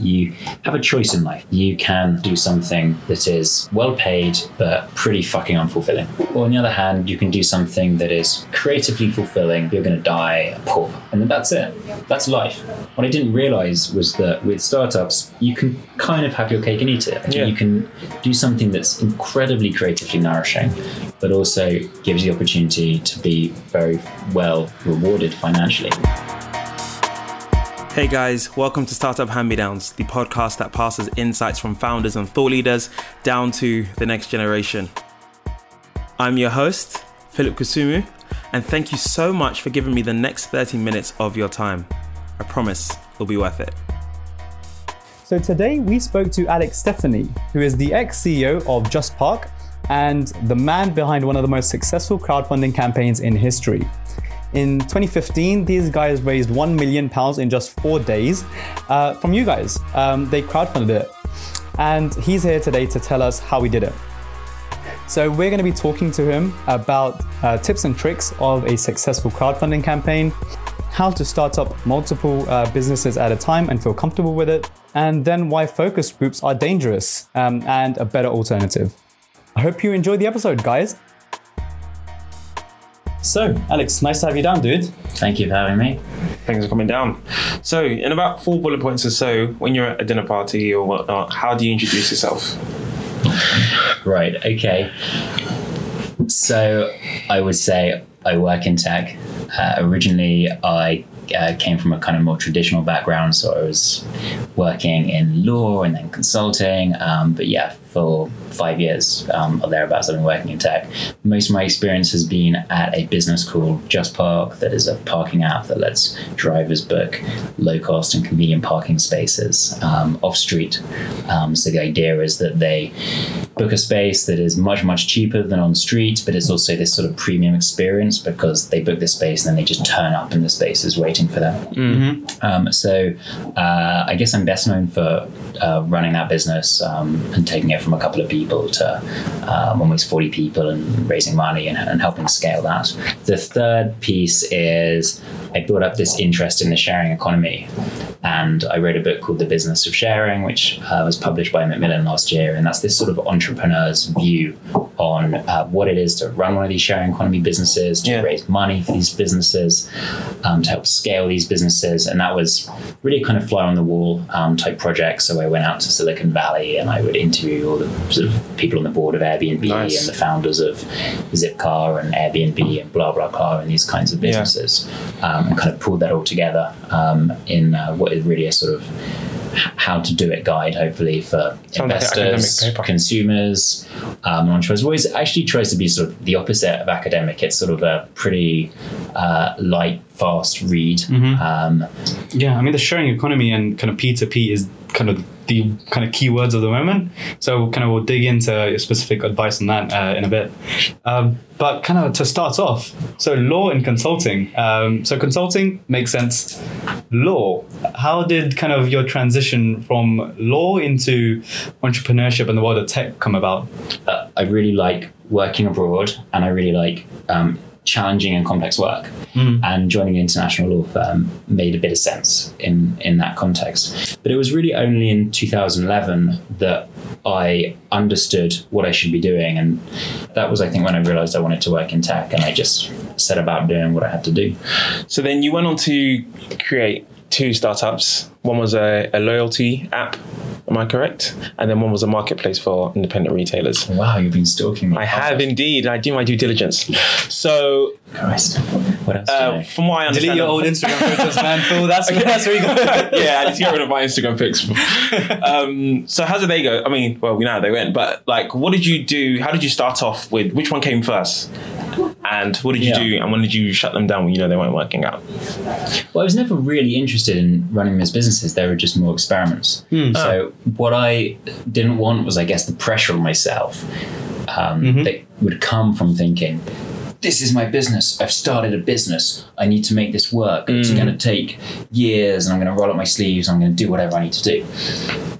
You have a choice in life. You can do something that is well paid but pretty fucking unfulfilling. Or on the other hand, you can do something that is creatively fulfilling. You're going to die poor. And then that's it. That's life. What I didn't realize was that with startups, you can kind of have your cake and eat it. Yeah. You can do something that's incredibly creatively nourishing, but also gives you the opportunity to be very well rewarded financially. Hey guys, welcome to Startup Hand Me Downs, the podcast that passes insights from founders and thought leaders down to the next generation. I'm your host, Philip Kusumu, and thank you so much for giving me the next 30 minutes of your time. I promise it'll be worth it. So today we spoke to Alex Stephany, who is the ex CEO of Just Park and the man behind one of the most successful crowdfunding campaigns in history. In 2015, these guys raised 1 million pounds in just four days uh, from you guys. Um, they crowdfunded it. And he's here today to tell us how we did it. So, we're going to be talking to him about uh, tips and tricks of a successful crowdfunding campaign, how to start up multiple uh, businesses at a time and feel comfortable with it, and then why focus groups are dangerous um, and a better alternative. I hope you enjoyed the episode, guys. So, Alex, nice to have you down, dude. Thank you for having me. Thanks for coming down. So, in about four bullet points or so, when you're at a dinner party or whatnot, how do you introduce yourself? Right, okay. So I would say I work in tech. Uh, originally, I uh, came from a kind of more traditional background, so I was working in law and then consulting. Um, but yeah, for five years um, or thereabouts, I've been working in tech. Most of my experience has been at a business called Just Park, that is a parking app that lets drivers book low cost and convenient parking spaces um, off street. Um, so the idea is that they book a space that is much, much cheaper than on street, but it's also this sort of premium experience because they book the space and then they just turn up and the space is waiting for them. Um, so uh, I guess I'm best known for uh, running that business um, and taking it from a couple of people to um, almost 40 people and raising money and, and helping scale that. The third piece is I built up this interest in the sharing economy. And I wrote a book called The Business of Sharing, which uh, was published by Macmillan last year. And that's this sort of entrepreneur's view on uh, what it is to run one of these sharing economy businesses, to Yeah. raise money for these businesses, um, to help scale these businesses. And that was really kind of fly on the wall um, type project. So I went out to Silicon Valley and I would interview all the sort of people on the board of Airbnb Nice. and the founders of Zipcar and Airbnb and BlaBlaCar and these kinds of Yeah. businesses, um, and kind of pulled that all together um, in uh, what is really a sort of how to do it guide, hopefully for Sounds like an academic investors, paper. consumers, um, and entrepreneurs. Always actually tries to be sort of the opposite of academic. It's sort of a pretty uh, light, fast read. Mm-hmm. Um, Yeah, I mean, the sharing economy and kind of P2P is kind of the kind of keywords of the moment. So, kind of, we'll dig into specific advice on that uh, in a bit. Um, but, kind of, to start off, so law and consulting. Um, so, consulting makes sense. Law, how did kind of your transition from law into entrepreneurship and the world of tech come about? uh, I really like working abroad and I really like um, challenging and complex work. Hmm. And joining an international law firm made a bit of sense in, in that context. But it was really only in 2011 that I understood what I should be doing. And that was, I think, when I realized I wanted to work in tech and I just set about doing what I had to do. So then you went on to create two startups. One was a, a loyalty app, am I correct? And then one was a marketplace for independent retailers. Wow, you've been stalking me. I have indeed. I do my due diligence. So, Christ. What else? uh, from what I understand, Delete your old Instagram photos, man. Phil, that's, that's where you go. yeah, I need to get rid of my Instagram pics. um, so how did they go? I mean, well, we know how they went, but like, what did you do? How did you start off with? Which one came first? And what did you Yeah. do? And when did you shut them down when you know they weren't working out? Well, I was never really interested in running those businesses. They were just more experiments. Hmm. So oh. what I didn't want was, I guess, the pressure on myself um, mm-hmm. that would come from thinking, "This is my business. I've started a business. I need to make this work. It's mm. going to take years, and I'm going to roll up my sleeves. I'm going to do whatever I need to do."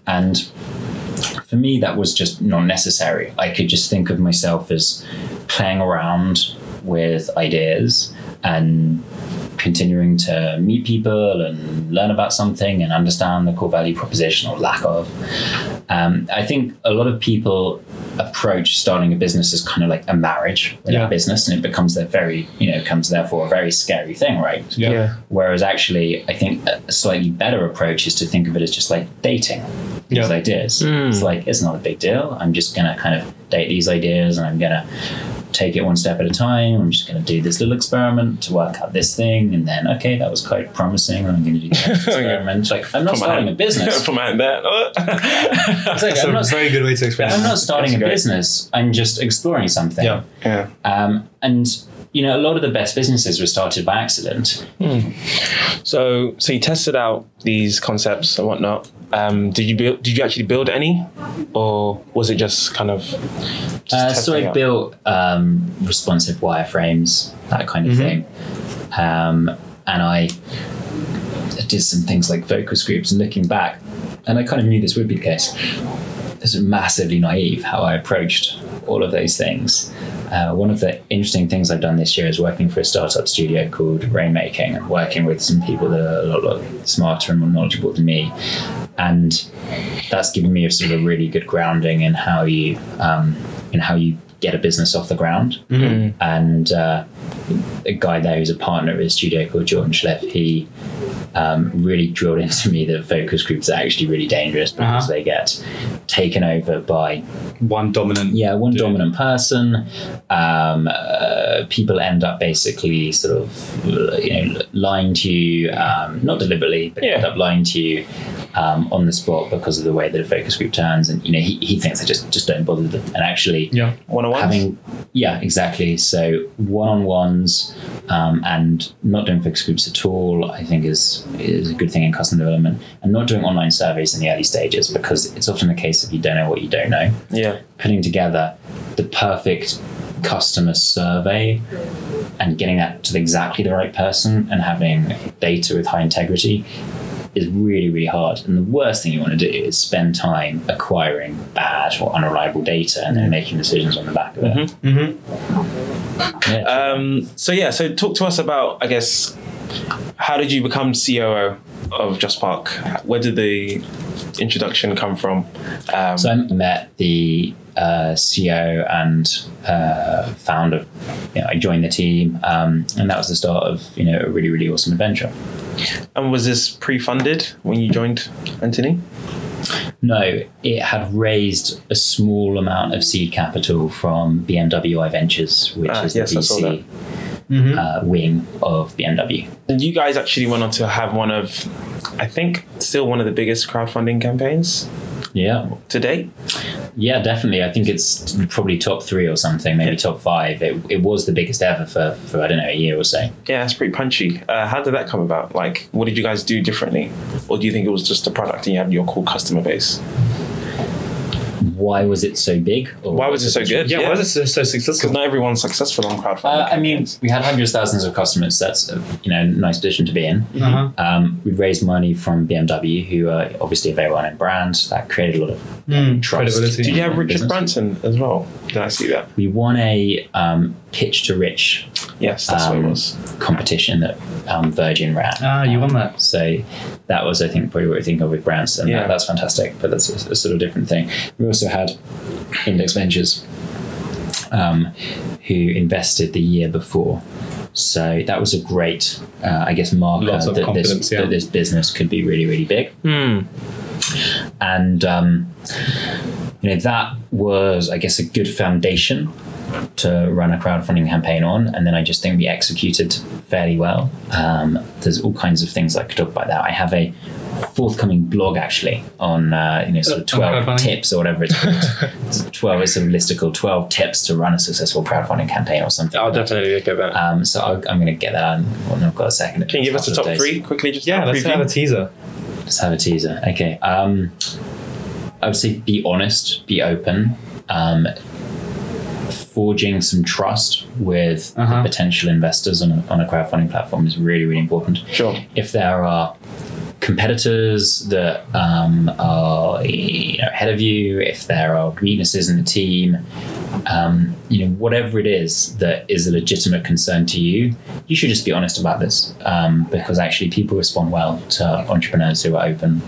And for me, that was just not necessary. I could just think of myself as playing around with ideas and continuing to meet people and learn about something and understand the core value proposition or lack of. Um, I think a lot of people approach starting a business as kind of like a marriage with Yeah. a business, and it becomes a very, you know, becomes therefore a very scary thing, right? Yeah. Yeah. Whereas actually, I think a slightly better approach is to think of it as just like dating these Yeah. ideas. Mm. It's like it's not a big deal. I'm just gonna kind of date these ideas, and I'm gonna take it one step at a time. I'm just gonna do this little experiment to work out this thing, and then okay, that was quite promising. I'm gonna do the next experiment. Like I'm not Put my starting a business. Put my hand there. Exactly. That's I'm a not, very good way to explain I'm not starting That's a great. business. I'm just exploring something. Yeah. yeah. Um, and you know, a lot of the best businesses were started by accident. So, so you tested out these concepts and whatnot. Um, did you build? Did you actually build any, or was it just kind of? Just Uh, so I out? built um, responsive wireframes, that kind of thing, um, and I did some things like focus groups. And looking back, and I kind of knew this would be the case. It's massively naive how I approached all of those things. Uh, one of the interesting things I've done this year is working for a startup studio called Rainmaking and working with some people that are a lot, lot smarter and more knowledgeable than me. And that's given me a sort of a really good grounding in how you um, in how you get a business off the ground. And uh, a guy there who's a partner at his studio called Jordan Schleff, he um, really drilled into me that focus groups are actually really dangerous because Uh-huh. they get taken over by One dominant. yeah one Dude. dominant person. Um, uh, people end up basically sort of you know lying to you, um, not deliberately, but Yeah. end up lying to you. Um, on the spot because of the way that a focus group turns, and you know he, he thinks I just just don't bother them. And actually, Yeah. one on ones. yeah exactly so one-on-ones um, and not doing focus groups at all i think is is a good thing in custom development and not doing online surveys in the early stages because it's often a case of you don't know what you don't know Yeah. putting together the perfect customer survey and getting that to exactly the right person and having data with high integrity is really really hard and the worst thing you want to do is spend time acquiring bad or unreliable data and then making decisions on the back of it Mm-hmm. yeah. Um, so yeah, so talk to us about, I guess, how did you become COO of Just Park? Where did the introduction come from? Um, So I met the uh, CEO and uh, founder. You know, I joined the team, um, and that was the start of you know a really really awesome adventure. And was this pre-funded when you joined Anthony? No, it had raised a small amount of seed capital from BMW Ventures, which Ah, is yes, I the saw VC Mhm. uh, wing of BMW. And you guys actually went on to have one of, I think, still one of the biggest crowdfunding campaigns Yeah, to date. yeah, definitely. I think it's probably top three or something, maybe Yeah. top five. It, it was the biggest ever for, for I don't know a year or so. Yeah, it's pretty punchy. Uh, how did that come about? Like, what did you guys do differently, or do you think it was just a product and you had your cool customer base? Why was it so big? Or Why was it so good? Yeah, why was it so, so Because successful? not everyone's successful on crowdfunding. Uh, I mean, we had hundreds of thousands of customers. That's a, you know nice position to be in. Uh-huh. Um, we raised money from BMW, who are obviously a very well-known brand. That created a lot of Mm, trust. credibility. did you have Richard business. Branson as well? Did I see that? We won a um, pitch to rich Yes, that's what it Um, was. competition that um, Virgin ran. Ah, you won that. So that was, I think, probably what we think of with Branson. Yeah. That- that's fantastic, but that's a, a sort of different thing. We also had Index Ventures, um, who invested the year before. So that was a great, uh, I guess, marker Lots of that this, yeah. that this business could be really, really big. Hmm. And um, you know that was, I guess, a good foundation to run a crowdfunding campaign on. And then I just think we executed fairly well. Um, there's all kinds of things I could talk about that. I have a forthcoming blog actually on uh, you know sort of 12 tips or whatever it's called. It's 12 is sort of listicle 12 tips to run a successful crowdfunding campaign or something. I'll definitely look at that. Um, so I'll, I'm going to get that on when I've got a second. Can you give us the top three quickly? Just Yeah, let's preview? have a teaser. Let's have a teaser. Okay. Um, I would say be honest, be open. Um, forging some trust with Uh-huh. the potential investors on a, on a crowdfunding platform is really, really important. Sure. If there are competitors that um, are you know, ahead of you, if there are weaknesses in the team, um, you know, whatever it is that is a legitimate concern to you, you should just be honest about this um, because actually people respond well to entrepreneurs who are open.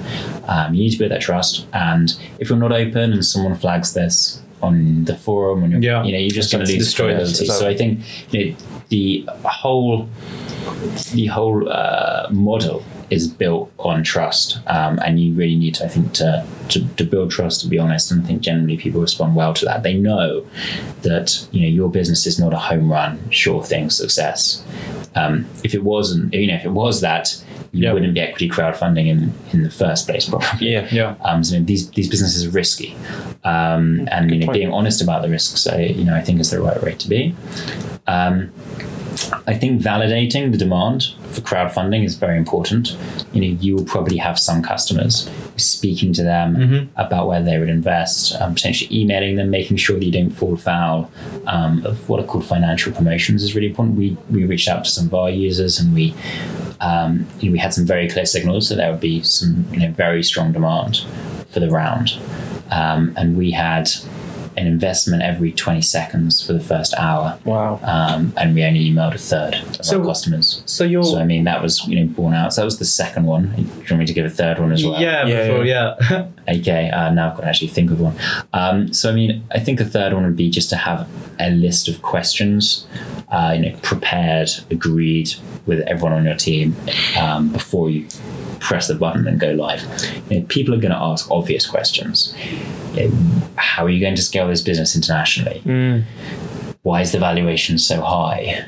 Um, you need to build that trust, and if you're not open and someone flags this on the forum, and you're, Yeah. you know, you're just going to lose credibility. So I think you know, the whole the whole uh, model is built on trust, um, and you really need to, I think, to, to to build trust. To be honest, and I think generally people respond well to that. They know that you know your business is not a home run, sure thing success. Um, if it wasn't, you know, if it was that, you Yeah. wouldn't be equity crowdfunding in in the first place, probably. Yeah. Yeah. Um, so these these businesses are risky, um, and you know, point. being honest about the risks, I, you know, I think is the right way to be. Um, I think validating the demand for crowdfunding is very important. You know, you will probably have some customers speaking to them about where they would invest, um, potentially emailing them, making sure that you don't fall foul um, of what are called financial promotions is really important. We we reached out to some of our users and we um, you know, we had some very clear signals that there would be some you know very strong demand for the round, um, and we had an investment every 20 seconds for the first hour Wow. um, and we only emailed a third of So- our customers. So you're So I mean, that was you know borne out. So that was the second one. Do you want me to give a third one as well? yeah, Yeah, before yeah. Okay. Uh, now I've got to actually think of one. Um, so I mean, I think a third one would be just to have a list of questions, uh, you know, prepared, agreed with everyone on your team um, before you press the button and go live. You know, people are going to ask obvious questions. You know, how are you going to scale this business internationally? Why is the valuation so high?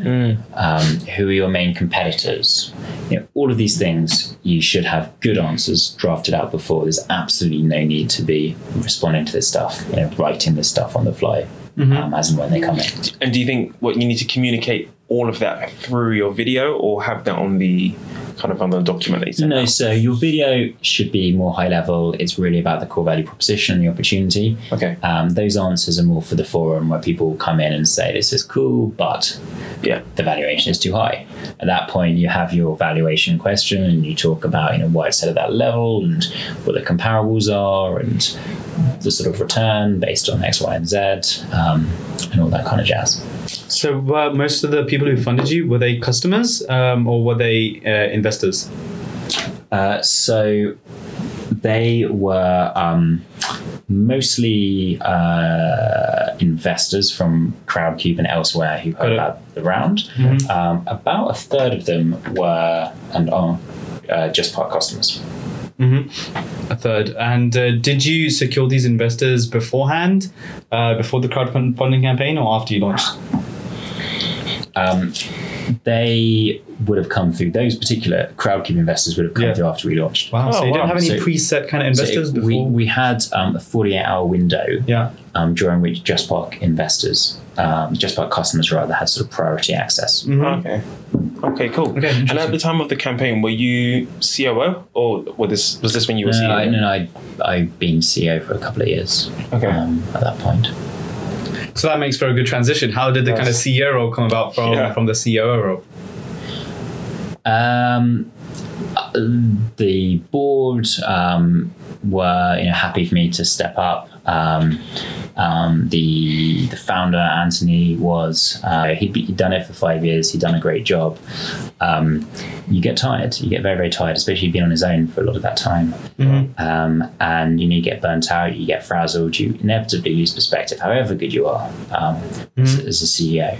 um, who are your main competitors you know, all of these things you should have good answers drafted out before there's absolutely no need to be responding to this stuff you know writing this stuff on the fly um, as and when they come in And do you think what you need to communicate all of that through your video or have that on the kind of on the document that you no out? so your video should be more high level it's really about the core value proposition and the opportunity Okay. um, those answers are more for the forum where people come in and say this is cool but Yeah. the valuation is too high. At that point, you have your valuation question and you talk about you know why it's set at that level and what the comparables are and the sort of return based on X, Y, and Z um, and all that kind of jazz. So uh, most of the people who funded you were they customers um, or were they uh, investors? Uh, so they were um, mostly uh, investors from Crowdcube and elsewhere who heard about the round. Mhm. Um, about a third of them were and are uh, JustPark customers. A third. And uh, did you secure these investors beforehand, uh, before the crowdfunding campaign, or after you launched? Um, they would have come through those particular crowdcube investors would have come Yeah. through after we launched. Wow. so Oh, you didn't have any So- preset kind of So investors we, before. we had um, a 48 hour window yeah. um, during which JustPark investors, um, JustPark customers rather, had sort of priority access. Mhm. Okay. Okay, cool. Okay, and at the time of the campaign, were you COO or was this was this when you were No, CEO? I, no, no, I, I've been CEO for a couple of years Okay. um, at that point. So that makes for a good transition. How did the kind of Yes. CEO role come about from, Yeah. from the COO role? Um, uh, the board um, were you know happy for me to step up. Um, um, the the founder Anthony was uh, he'd, be, he'd done it for five years. He'd done a great job. Um, you get tired. You get very very tired, especially being on his own for a lot of that time. Um, and you know you get burnt out. You get frazzled. You inevitably lose perspective, however good you are um, as, as a CEO.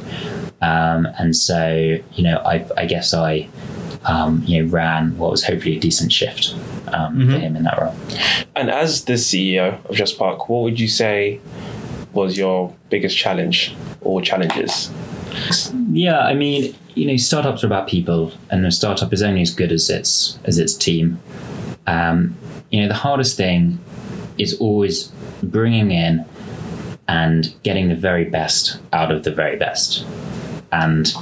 Um, and so you know I, I guess I um, you know, ran what was hopefully a decent shift um, for him in that role. And as the CEO of Just Park, what would you say was your biggest challenge or challenges? Yeah, I mean, you know, startups are about people, and a startup is only as good as its as its team. Um, you know, the hardest thing is always bringing in and getting the very best out of the very best, and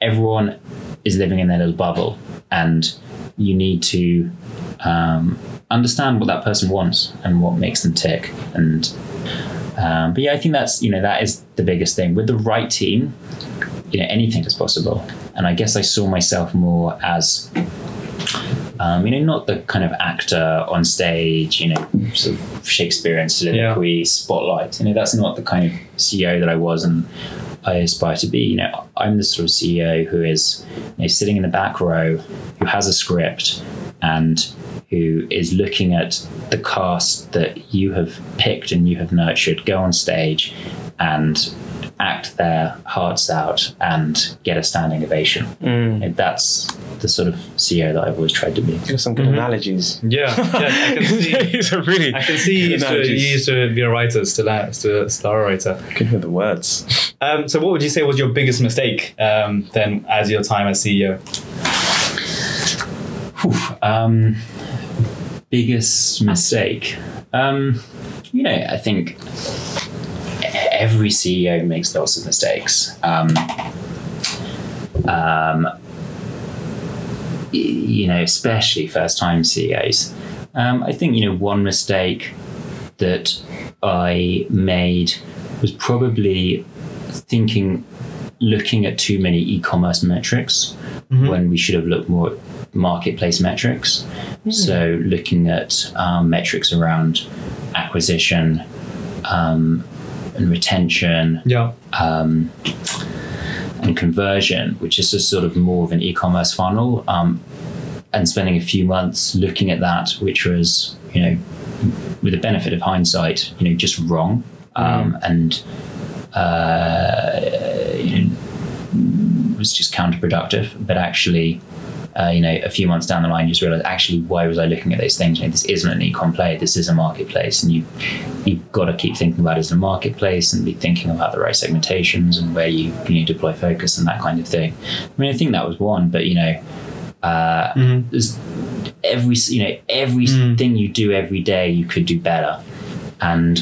everyone is living in their little bubble, and you need to um, understand what that person wants and what makes them tick, and um, but yeah, I think that's you know that is the biggest thing with the right team. You know, anything is possible, and I guess I saw myself more as Um, you know, not the kind of actor on stage, you know, sort of Shakespearean soliloquy spotlight. You know, that's not the kind of CEO that I was and I aspire to be. You know, I'm the sort of CEO who is you know, sitting in the back row, who has a script, and who is looking at the cast that you have picked and you have nurtured go on stage and act their hearts out and get a standing ovation. And that's the sort of CEO that I've always tried to be. Got some good analogies. Yeah, yeah, I can see. These are really. I can see you good used, to, you used to be a writer, still a, still a star writer. I can hear the words. Um, so, what would you say was your biggest mistake um, then, as your time as CEO? Whew, um, biggest mistake. Um, you know, I think e- every CEO makes lots of mistakes. Um, um, y- you know, especially first time CEOs. Um, I think, you know, one mistake that I made was probably thinking, looking at too many e commerce metrics when we should have looked more at marketplace metrics. So, looking at um, metrics around acquisition um, and retention Yeah. um, and conversion, which is just sort of more of an e-commerce funnel, um, and spending a few months looking at that, which was, you know, with the benefit of hindsight, you know, just wrong, um, and uh, you know, was just counterproductive. But actually, uh, you know, a few months down the line, you just realize actually why was I looking at those things? You know, this isn't an econ play. This is a marketplace, and you you've got to keep thinking about it as a marketplace and be thinking about the right segmentations and where you you know, deploy focus and that kind of thing. I mean, I think that was one, but you know, uh, there's every you know everything you do every day you could do better, and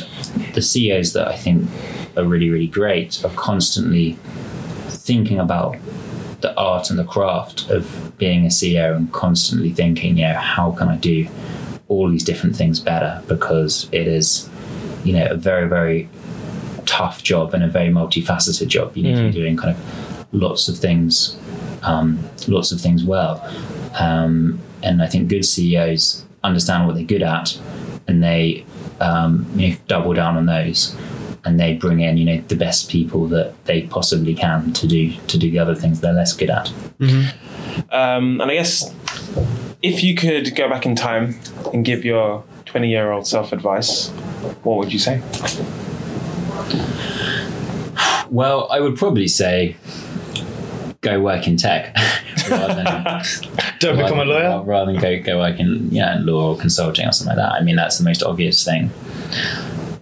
the CEOs that I think are really really great are constantly thinking about the art and the craft of being a CEO and constantly thinking, you know, how can I do all these different things better? Because it is, you know, a very, very tough job and a very multifaceted job. You need to be doing kind of lots of things, um, lots of things well. Um, and I think good CEOs understand what they're good at and they um, you know, double down on those and they bring in you know the best people that they possibly can to do to do the other things they're less good at Um, and I guess if you could go back in time and give your 20 year old self advice, what would you say? well i would probably say go work in tech rather than Don't become a lawyer. rather than go, go work in yeah law or consulting or something like that i mean that's the most obvious thing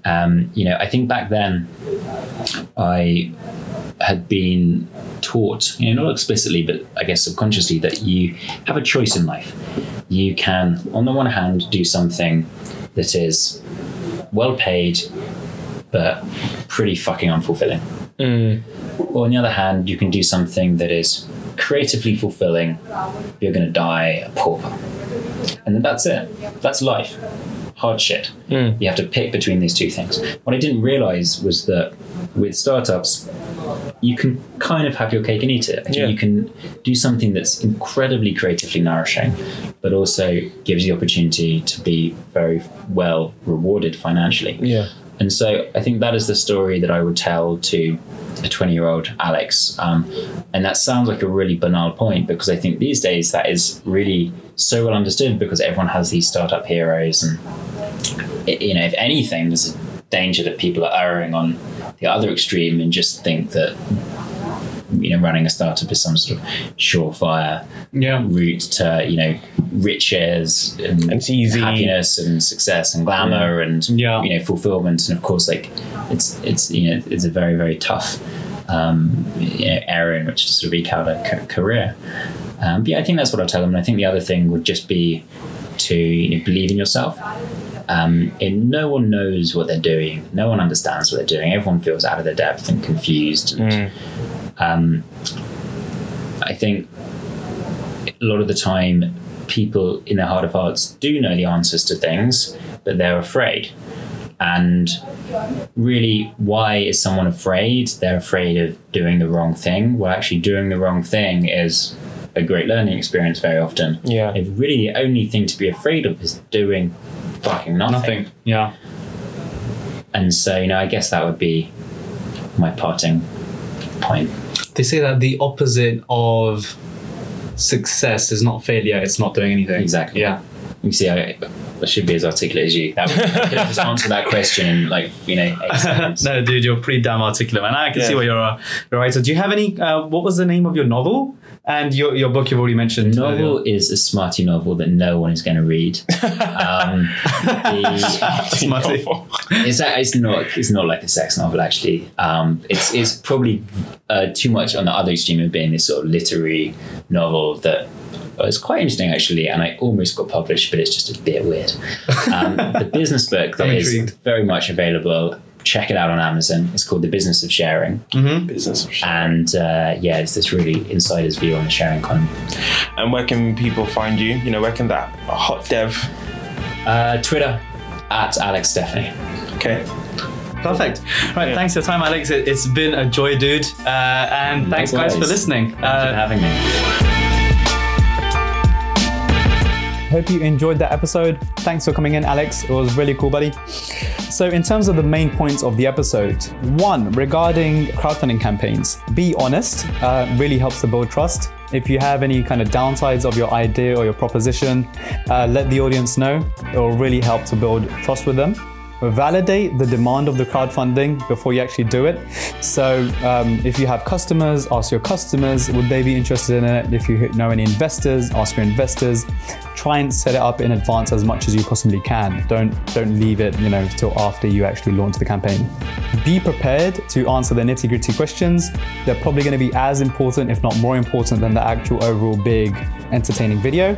um, you know i think back then i had been taught you know not explicitly but i guess subconsciously that you have a choice in life you can on the one hand do something that is well paid but pretty fucking unfulfilling or on the other hand, you can do something that is creatively fulfilling. You're going to die a pauper. And then that's it. That's life. Hard shit. Hmm. You have to pick between these two things. What I didn't realize was that with startups, you can kind of have your cake and eat it. Yeah. You can do something that's incredibly creatively nourishing, but also gives you the opportunity to be very well rewarded financially. Yeah. And so I think that is the story that I would tell to a 20 year old Alex. Um, and that sounds like a really banal point because I think these days that is really so well understood because everyone has these startup heroes. And, you know, if anything, there's a danger that people are erring on the other extreme and just think that, you know, running a startup is some sort of surefire Yeah. route to you know riches and It's easy. happiness and success and glamour and Yeah. you know fulfillment and of course like it's it's you know it's a very very tough um, you know, area in which to sort of eke out a career. Um, but yeah, I think that's what I'll tell them. And I think the other thing would just be to you know, believe in yourself. Um, and no one knows what they're doing. No one understands what they're doing. Everyone feels out of their depth and confused. And, um, I think a lot of the time, people in their heart of hearts do know the answers to things, but they're afraid. And really, why is someone afraid? They're afraid of doing the wrong thing. Well, actually, doing the wrong thing is a great learning experience very often. Yeah. If really the only thing to be afraid of is doing fucking nothing. Nothing. Yeah. And so, you know, I guess that would be my parting point. They say that the opposite of success is not failure, it's not doing anything. Exactly. Yeah. You see, I, I should be as articulate as you. That would, I could have just answered that question in like, you know, eight seconds. no, dude, you're pretty damn articulate, man. I can Yeah. see why you're a, a writer. Do you have any? Uh, what was the name of your novel? And your, your book you've already mentioned. novel is a smarty novel that no one is going to read. Um, the, Smarty. it's, it's not it's not like a sex novel actually. Um, it's it's probably uh, too much on the other extreme of being this sort of literary novel that was quite interesting actually, and I almost got published, but it's just a bit weird. Um, the business book that I'm is intrigued. very much available. Check it out on Amazon. It's called The Business of Sharing, Business of shit. and uh, yeah, it's this really insider's view on the sharing economy. And where can people find you? You know, where can that hot dev? Uh, Twitter at Alex Stephany. Okay. Perfect. Right. Thanks for your time, Alex. It, has been a joy, dude. Uh, and thanks, guys, for listening. Thank you for Uh, having me. Hope you enjoyed that episode. Thanks for coming in, Alex. It was really cool, buddy. So, in terms of the main points of the episode, one regarding crowdfunding campaigns, be honest. Uh, really helps to build trust. If you have any kind of downsides of your idea or your proposition, uh, let the audience know. It will really help to build trust with them. Validate the demand of the crowdfunding before you actually do it. So, um, if you have customers, ask your customers would they be interested in it. If you know any investors, ask your investors. Try and set it up in advance as much as you possibly can. Don't don't leave it, you know, till after you actually launch the campaign. Be prepared to answer the nitty gritty questions. They're probably going to be as important, if not more important, than the actual overall big entertaining video.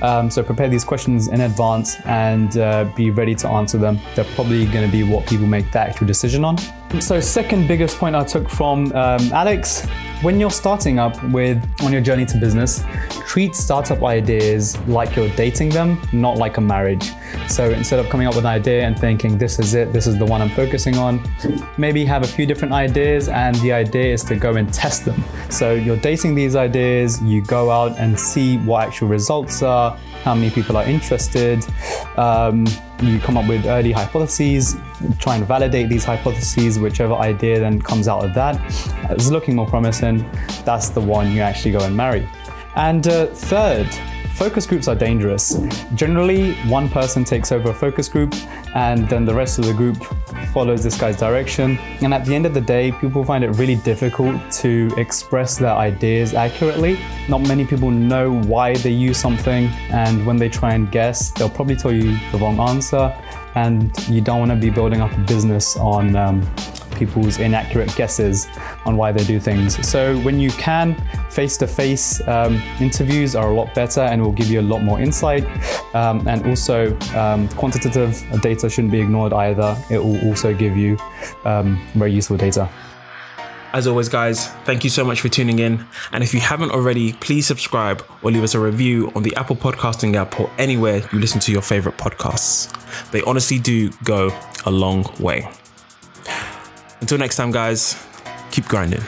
Um, so prepare these questions in advance and uh, be ready to answer them. They're probably going to be what people make the actual decision on. So second biggest point I took from um, Alex, when you're starting up with on your journey to business, treat startup ideas like you're dating them, not like a marriage. So instead of coming up with an idea and thinking this is it, this is the one I'm focusing on, maybe have a few different ideas and the idea is to go and test them. So you're dating these ideas, you go out and see what actual results are, how many people are interested. Um, you come up with early hypotheses, try and validate these hypotheses, whichever idea then comes out of that is looking more promising, that's the one you actually go and marry. And uh, third, focus groups are dangerous. Generally, one person takes over a focus group and then the rest of the group follows this guy's direction. And at the end of the day, people find it really difficult to express their ideas accurately. Not many people know why they use something, and when they try and guess, they'll probably tell you the wrong answer. And you don't want to be building up a business on um, people's inaccurate guesses on why they do things. So when you can, face-to-face um, interviews are a lot better and will give you a lot more insight. Um, and also, um, quantitative data shouldn't be ignored either. It will also give you um, very useful data. As always, guys, thank you so much for tuning in. And if you haven't already, please subscribe or leave us a review on the Apple Podcasting app or anywhere you listen to your favorite podcasts. They honestly do go a long way. Until next time, guys, keep grinding.